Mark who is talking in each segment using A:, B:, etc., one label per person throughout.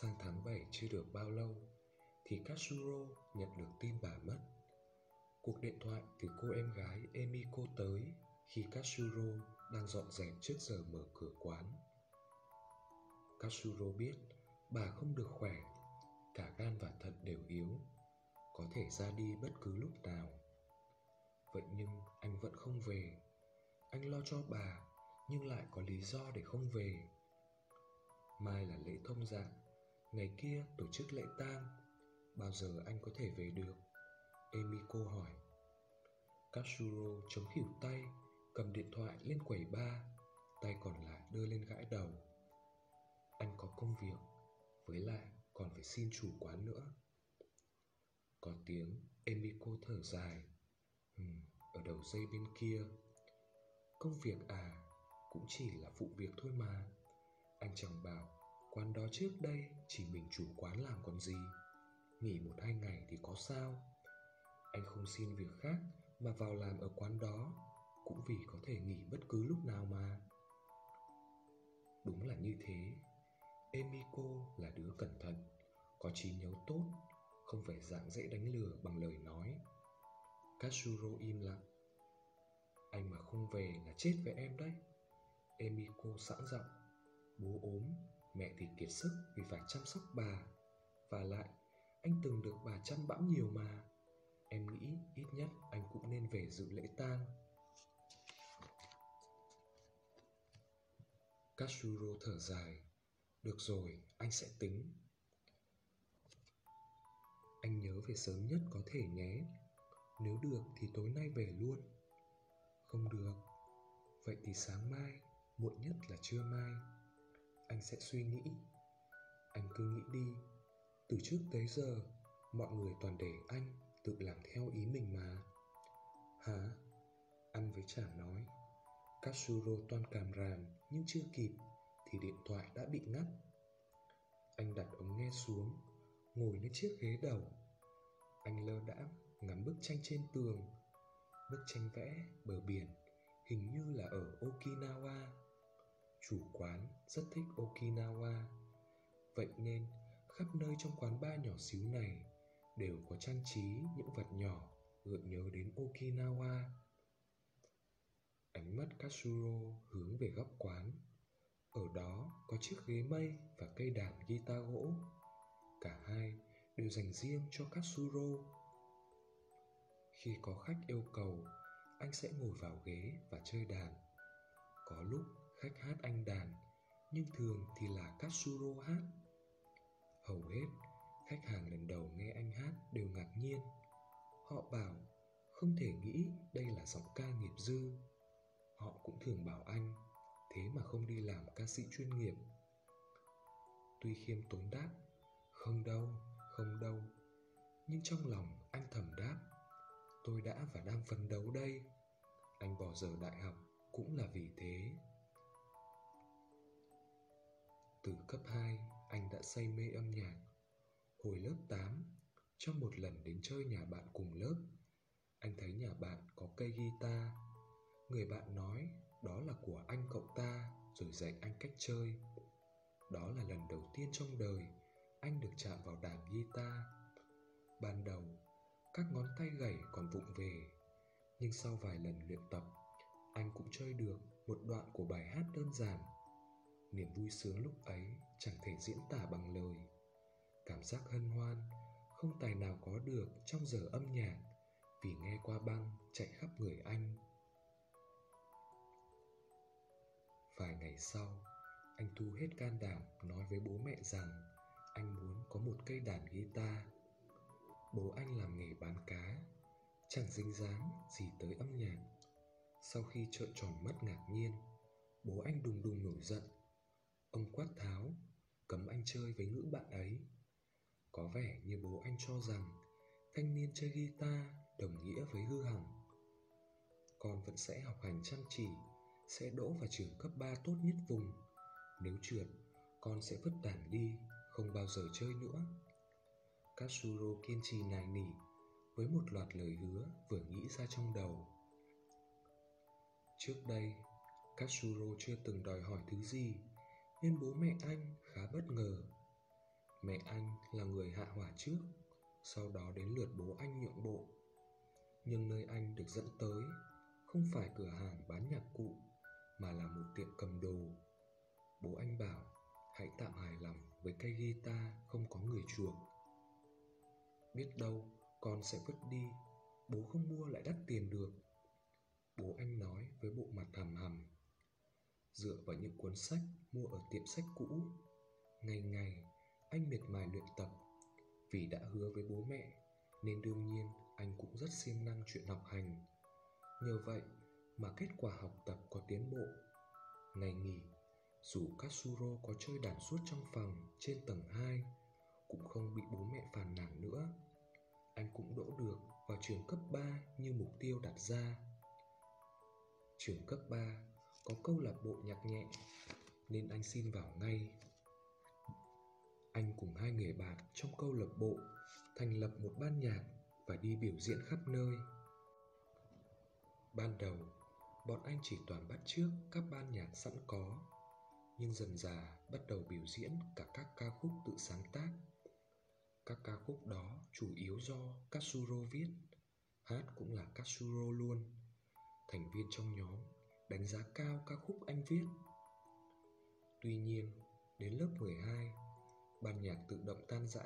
A: Sang tháng 7 chưa được bao lâu thì Katsuro nhận được tin bà mất. Cuộc điện thoại từ cô em gái Emiko tới khi Katsuro đang dọn dẹp trước giờ mở cửa quán. Katsuro biết bà không được khỏe, cả gan và thận đều yếu, có thể ra đi bất cứ lúc nào. Vậy nhưng anh vẫn không về. Anh lo cho bà nhưng lại có lý do để không về. Mai là lễ thông dạng ngày kia tổ chức lễ tang. Bao giờ anh có thể về được? Emiko hỏi. Katsuro chống khỉu tay, cầm điện thoại lên quầy ba, tay còn lại đưa lên gãi đầu. Anh có công việc, với lại còn phải xin chủ quán nữa. Có tiếng Emiko thở dài. Ừ, ở đầu dây bên kia. Công việc à, cũng chỉ là phụ việc thôi mà. Anh chàng bảo quán đó trước đây chỉ mình chủ quán làm còn gì. Nghỉ một hai ngày thì có sao. Anh không xin việc khác mà vào làm ở quán đó cũng vì có thể nghỉ bất cứ lúc nào mà. Đúng là như thế. Emiko là đứa cẩn thận, có trí nhớ tốt, không phải dạng dễ đánh lừa bằng lời nói. Katsuro im lặng. Anh mà không về là chết với em đấy. Emiko sẵn giọng. Bố ốm, mẹ thì kiệt sức vì phải chăm sóc bà. Và lại, anh từng được bà chăm bẵm nhiều mà. Em nghĩ ít nhất anh cũng nên về dự lễ tang. Katsuro thở dài. Được rồi, anh sẽ tính. Anh nhớ về sớm nhất có thể nhé. Nếu được thì tối nay về luôn. Không được. Vậy thì sáng mai, muộn nhất là trưa mai. Anh sẽ suy nghĩ. Anh cứ nghĩ đi. Từ trước tới giờ, mọi người toàn để anh tự làm theo ý mình mà. Hả? Anh với chàng nói. Katsuro toan càm ràm nhưng chưa kịp thì điện thoại đã bị ngắt. Anh đặt ống nghe xuống, ngồi lên chiếc ghế đầu. Anh lơ đãng ngắm bức tranh trên tường. Bức tranh vẽ bờ biển hình như là ở Okinawa. Chủ quán rất thích Okinawa. Vậy nên khắp nơi trong quán bar nhỏ xíu này đều có trang trí những vật nhỏ gợi nhớ đến Okinawa. Ánh mắt Katsuro hướng về góc quán. Ở đó có chiếc ghế mây và cây đàn guitar gỗ. Cả hai đều dành riêng cho Katsuro. Khi có khách yêu cầu, anh sẽ ngồi vào ghế và chơi đàn. Có lúc khách hát anh đàn, nhưng thường thì là Katsuro hát. Hầu hết, khách hàng lần đầu nghe anh hát đều ngạc nhiên. Họ bảo không thể nghĩ đây là giọng ca nghiệp dư. Họ cũng thường bảo anh thế mà không đi làm ca sĩ chuyên nghiệp. Tuy khiêm tốn đáp, không đâu, không đâu. Nhưng trong lòng anh thầm đáp, tôi đã và đang phấn đấu đây. Anh bỏ giờ đại học cũng là vì thế. Từ cấp 2, anh đã say mê âm nhạc. Hồi lớp 8, trong một lần đến chơi nhà bạn cùng lớp, anh thấy nhà bạn có cây guitar. Người bạn nói đó là của anh cậu ta rồi dạy anh cách chơi. Đó là lần đầu tiên trong đời anh được chạm vào đàn guitar. Ban đầu, các ngón tay gầy còn vụng về, nhưng sau vài lần luyện tập, anh cũng chơi được một đoạn của bài hát đơn giản. Niềm vui sướng lúc ấy chẳng thể diễn tả bằng lời. Cảm giác hân hoan không tài nào có được trong giờ âm nhạc vì nghe qua băng chạy khắp người anh. Vài ngày sau, anh thu hết can đảm nói với bố mẹ rằng anh muốn có một cây đàn guitar. Bố anh làm nghề bán cá, chẳng dính dáng gì tới âm nhạc. Sau khi trợn tròn mắt ngạc nhiên, bố anh đùng đùng nổi giận. Ông quát tháo, cấm anh chơi với ngữ bạn ấy. Có vẻ như bố anh cho rằng thanh niên chơi guitar đồng nghĩa với hư hỏng. Con vẫn sẽ học hành chăm chỉ, sẽ đỗ vào trường cấp 3 tốt nhất vùng. Nếu trượt, con sẽ vứt đàn đi, không bao giờ chơi nữa. Katsuro kiên trì nài nỉ với một loạt lời hứa vừa nghĩ ra trong đầu. Trước đây, Katsuro chưa từng đòi hỏi thứ gì, nên bố mẹ anh khá bất ngờ. Mẹ anh là người hạ hỏa trước, sau đó đến lượt bố anh nhượng bộ. Nhưng nơi anh được dẫn tới không phải cửa hàng bán nhạc cụ mà là một tiệm cầm đồ. Bố anh bảo hãy tạm hài lòng với cây guitar không có người chuộc. Biết đâu con sẽ vứt đi, bố không mua lại đắt tiền được. Bố anh nói với bộ mặt hầm hầm. Dựa vào những cuốn sách mua ở tiệm sách cũ, ngày ngày anh miệt mài luyện tập vì đã hứa với bố mẹ nên đương nhiên anh cũng rất siêng năng chuyện học hành. Nhờ vậy mà kết quả học tập có tiến bộ. Ngày nghỉ, dù Katsuro có chơi đàn suốt trong phòng trên tầng 2 cũng không bị bố mẹ phàn nàn nữa. Anh cũng đỗ được vào trường cấp 3 như mục tiêu đặt ra. Trường cấp 3 có câu lạc bộ nhạc nhẹ nên anh xin vào ngay anh cùng hai người bạn trong câu lạc bộ thành lập một ban nhạc và đi biểu diễn khắp nơi. Ban đầu, bọn anh chỉ toàn bắt chước các ban nhạc sẵn có, nhưng dần dà bắt đầu biểu diễn cả các ca khúc tự sáng tác. Các ca khúc đó chủ yếu do Katsuro viết, hát cũng là Katsuro luôn. Thành viên trong nhóm đánh giá cao các khúc anh viết. Tuy nhiên, đến lớp 12, ban nhạc tự động tan rã.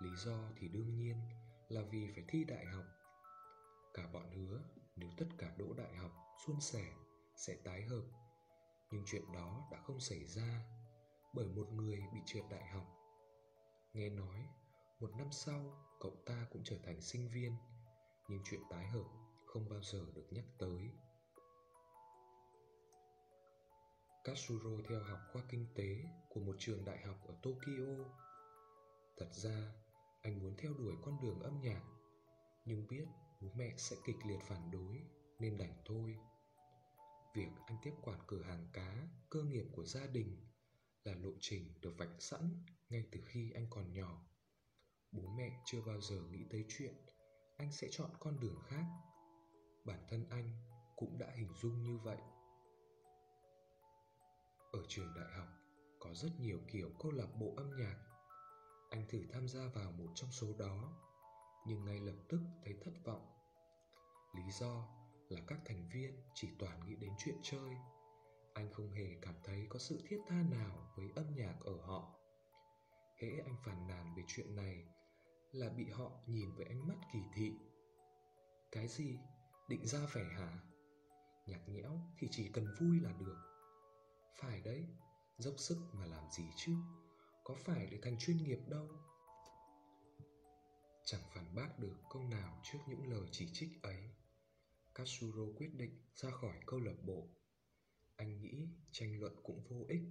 A: Lý do thì đương nhiên là vì phải thi đại học. Cả bọn hứa nếu tất cả đỗ đại học suôn sẻ sẽ tái hợp. Nhưng chuyện đó đã không xảy ra bởi một người bị trượt đại học. Nghe nói một năm sau cậu ta cũng trở thành sinh viên nhưng chuyện tái hợp không bao giờ được nhắc tới. Katsuro theo học khoa kinh tế của một trường đại học ở Tokyo. Thật ra, anh muốn theo đuổi con đường âm nhạc, nhưng biết bố mẹ sẽ kịch liệt phản đối nên đành thôi. Việc anh tiếp quản cửa hàng cá, cơ nghiệp của gia đình là lộ trình được vạch sẵn ngay từ khi anh còn nhỏ. Bố mẹ chưa bao giờ nghĩ tới chuyện anh sẽ chọn con đường khác. Bản thân anh cũng đã hình dung như vậy. Ở trường đại học có rất nhiều kiểu câu lạc bộ âm nhạc. Anh thử tham gia vào một trong số đó, nhưng ngay lập tức thấy thất vọng. Lý do là các thành viên chỉ toàn nghĩ đến chuyện chơi. Anh không hề cảm thấy có sự thiết tha nào với âm nhạc ở họ. Hễ anh phàn nàn về chuyện này là bị họ nhìn với ánh mắt kỳ thị. Cái gì? Định ra vẻ hả? Nhạc nhẽo thì chỉ cần vui là được phải đấy, dốc sức mà làm gì chứ, có phải để thành chuyên nghiệp đâu. Chẳng phản bác được câu nào trước những lời chỉ trích ấy. Katsuro quyết định ra khỏi câu lạc bộ. Anh nghĩ tranh luận cũng vô ích.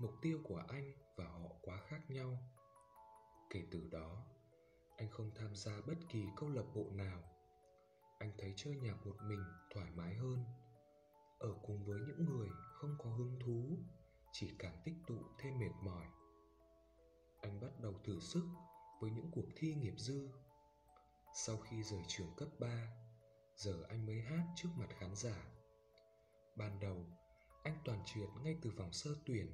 A: Mục tiêu của anh và họ quá khác nhau. Kể từ đó, anh không tham gia bất kỳ câu lạc bộ nào. Anh thấy chơi nhạc một mình thoải mái hơn ở cùng với những người không có hứng thú, chỉ càng tích tụ thêm mệt mỏi. Anh bắt đầu thử sức với những cuộc thi nghiệp dư. Sau khi rời trường cấp 3 giờ anh mới hát trước mặt khán giả. Ban đầu, anh toàn trượt ngay từ vòng sơ tuyển,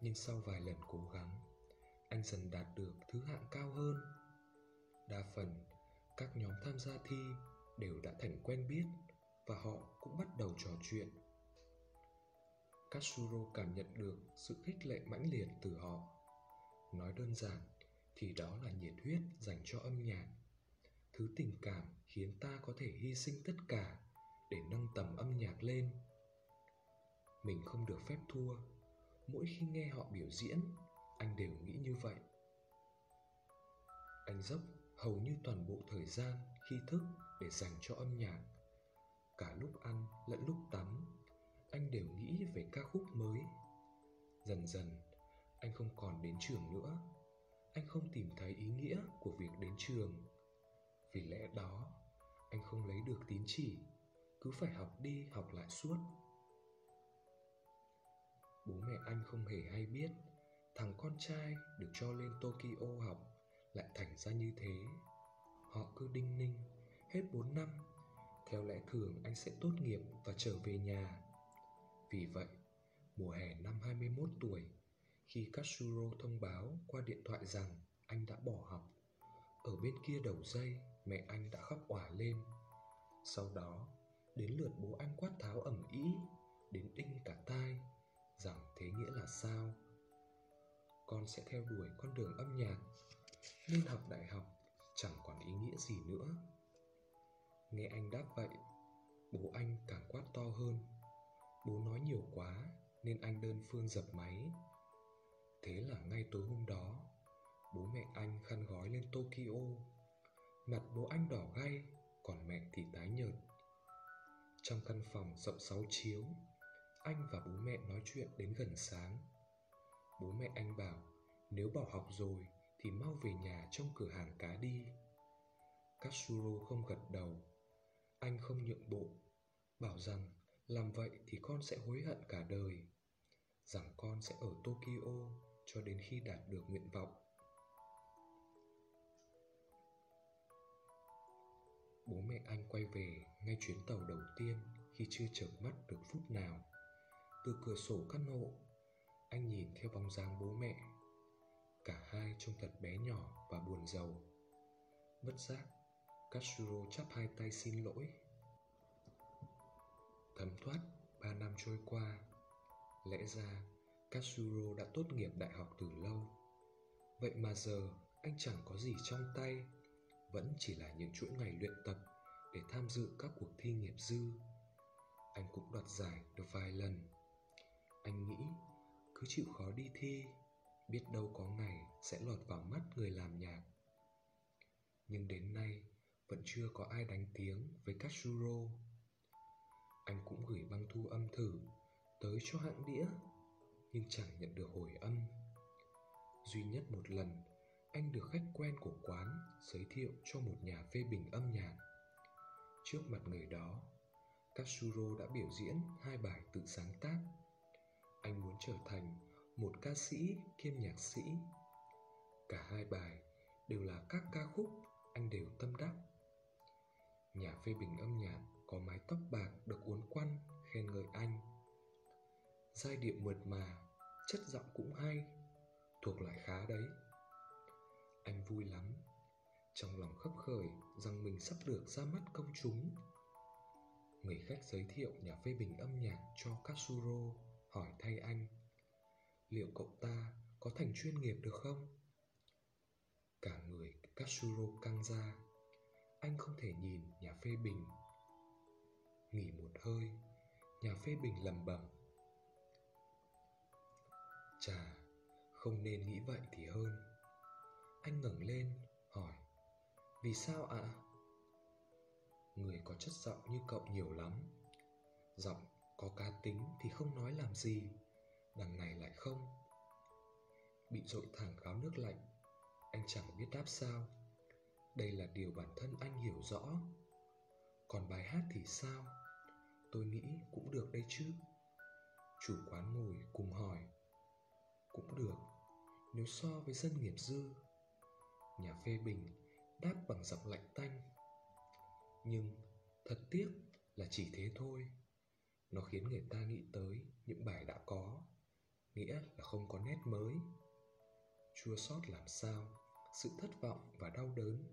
A: nhưng sau vài lần cố gắng, anh dần đạt được thứ hạng cao hơn. Đa phần, các nhóm tham gia thi đều đã thành quen biết và họ cũng bắt đầu trò chuyện. Katsuro cảm nhận được sự khích lệ mãnh liệt từ họ. Nói đơn giản thì đó là nhiệt huyết dành cho âm nhạc. Thứ tình cảm khiến ta có thể hy sinh tất cả để nâng tầm âm nhạc lên. Mình không được phép thua. Mỗi khi nghe họ biểu diễn, anh đều nghĩ như vậy. Anh dốc hầu như toàn bộ thời gian khi thức để dành cho âm nhạc cả lúc ăn lẫn lúc tắm anh đều nghĩ về ca khúc mới. Dần dần, anh không còn đến trường nữa. Anh không tìm thấy ý nghĩa của việc đến trường. Vì lẽ đó, anh không lấy được tín chỉ, cứ phải học đi học lại suốt. Bố mẹ anh không hề hay biết, thằng con trai được cho lên tokyo học lại thành ra như thế. Họ cứ đinh ninh, hết 4 năm, theo lẽ thường anh sẽ tốt nghiệp và trở về nhà. Vì vậy, mùa hè năm 21 tuổi, khi Katsuro thông báo qua điện thoại rằng anh đã bỏ học. Ở bên kia đầu dây, mẹ anh đã khóc òa lên. Sau đó, đến lượt bố anh quát tháo ẩm ý, đến đinh cả tai, rằng thế nghĩa là sao? Con sẽ theo đuổi con đường âm nhạc, nên học đại học chẳng còn ý nghĩa gì nữa. Nghe anh đáp vậy, bố anh càng quát to hơn. Bố nói nhiều quá nên anh đơn phương dập máy. Thế là ngay tối hôm đó, bố mẹ anh khăn gói lên Tokyo. Mặt bố anh đỏ gay, còn mẹ thì tái nhợt. Trong căn phòng rộng sáu chiếu, anh và bố mẹ nói chuyện đến gần sáng. Bố mẹ anh bảo nếu bỏ học rồi thì mau về nhà trong cửa hàng cá đi. Katsuro không gật đầu. Anh không nhượng bộ, bảo rằng làm vậy thì con sẽ hối hận cả đời, rằng con sẽ ở Tokyo cho đến khi đạt được nguyện vọng. Bố mẹ anh quay về ngay chuyến tàu đầu tiên khi chưa chợp mắt được phút nào. Từ cửa sổ căn hộ, anh nhìn theo bóng dáng bố mẹ. Cả hai trông thật bé nhỏ và buồn giàu. Bất giác, Katsuro chắp hai tay xin lỗi. Thấm thoát ba năm trôi qua, lẽ ra Katsuro đã tốt nghiệp đại học từ lâu. Vậy mà giờ anh chẳng có gì trong tay, vẫn chỉ là những chuỗi ngày luyện tập để tham dự các cuộc thi nghiệp dư. Anh cũng đoạt giải được vài lần. Anh nghĩ cứ chịu khó đi thi, biết đâu có ngày sẽ lọt vào mắt người làm nhạc. Nhưng đến nay vẫn chưa có ai đánh tiếng với Katsuro. Anh cũng gửi băng thu âm thử tới cho hãng đĩa, nhưng chẳng nhận được hồi âm. Duy nhất một lần, anh được khách quen của quán giới thiệu cho một nhà phê bình âm nhạc. Trước mặt người đó, Katsuro đã biểu diễn hai bài tự sáng tác. Anh muốn trở thành một ca sĩ kiêm nhạc sĩ. Cả hai bài đều là các ca khúc anh đều tâm đắc. Nhà phê bình âm nhạc có mái tóc bạc Giai điệu mượt mà, chất giọng cũng hay, thuộc lại khá đấy. Anh vui lắm, trong lòng khấp khởi rằng mình sắp được ra mắt công chúng. Người khách giới thiệu nhà phê bình âm nhạc cho Katsuro hỏi thay anh liệu cậu ta có thành chuyên nghiệp được không? Cả người Katsuro căng ra Anh không thể nhìn nhà phê bình Nghỉ một hơi Nhà phê bình lầm bẩm Không nên nghĩ vậy thì hơn. Anh ngẩng lên, hỏi, Vì sao ạ? À? Người có chất giọng như cậu nhiều lắm. Giọng có cá tính thì không nói làm gì, Đằng này lại không. Bị dội thẳng gáo nước lạnh, Anh chẳng biết đáp sao. Đây là điều bản thân anh hiểu rõ. Còn bài hát thì sao? Tôi nghĩ cũng được đây chứ. Chủ quán ngồi cùng hỏi cũng được. Nếu so với dân nghiệp dư, Nhà phê bình đáp bằng giọng lạnh tanh. Nhưng thật tiếc là chỉ thế thôi. Nó khiến người ta nghĩ tới những bài đã có, Nghĩa là không có nét mới. Chua xót làm sao, Sự thất vọng và đau đớn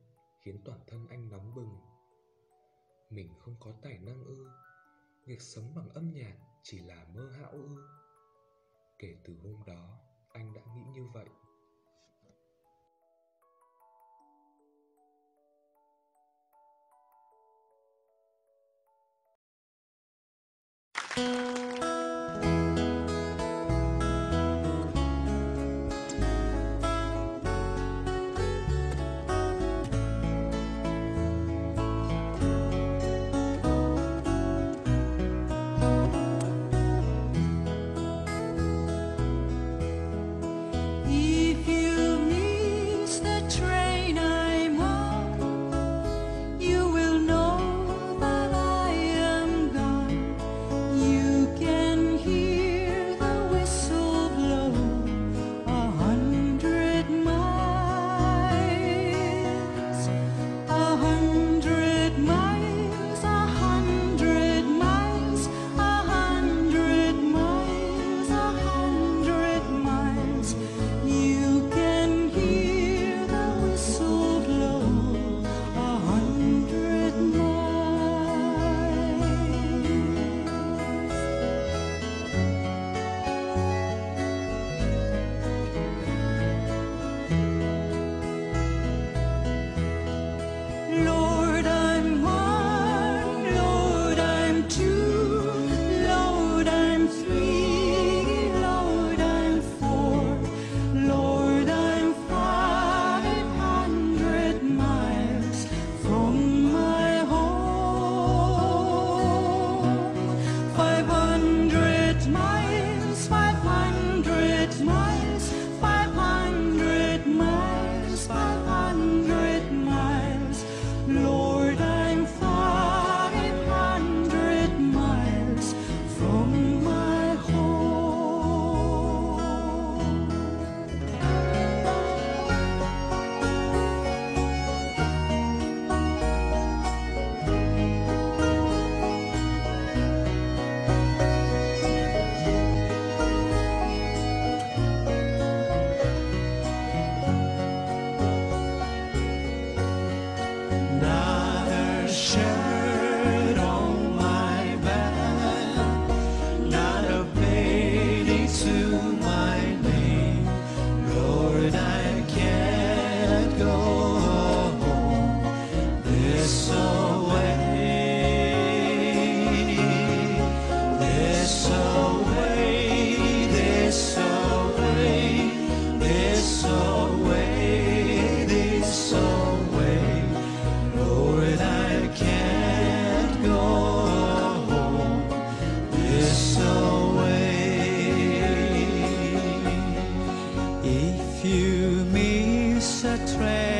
A: Khiến toàn thân anh nóng bừng. Mình không có tài năng ư, việc sống bằng âm nhạc chỉ là mơ hão ư. Kể từ hôm đó anh đã nghĩ như vậy.
B: E train.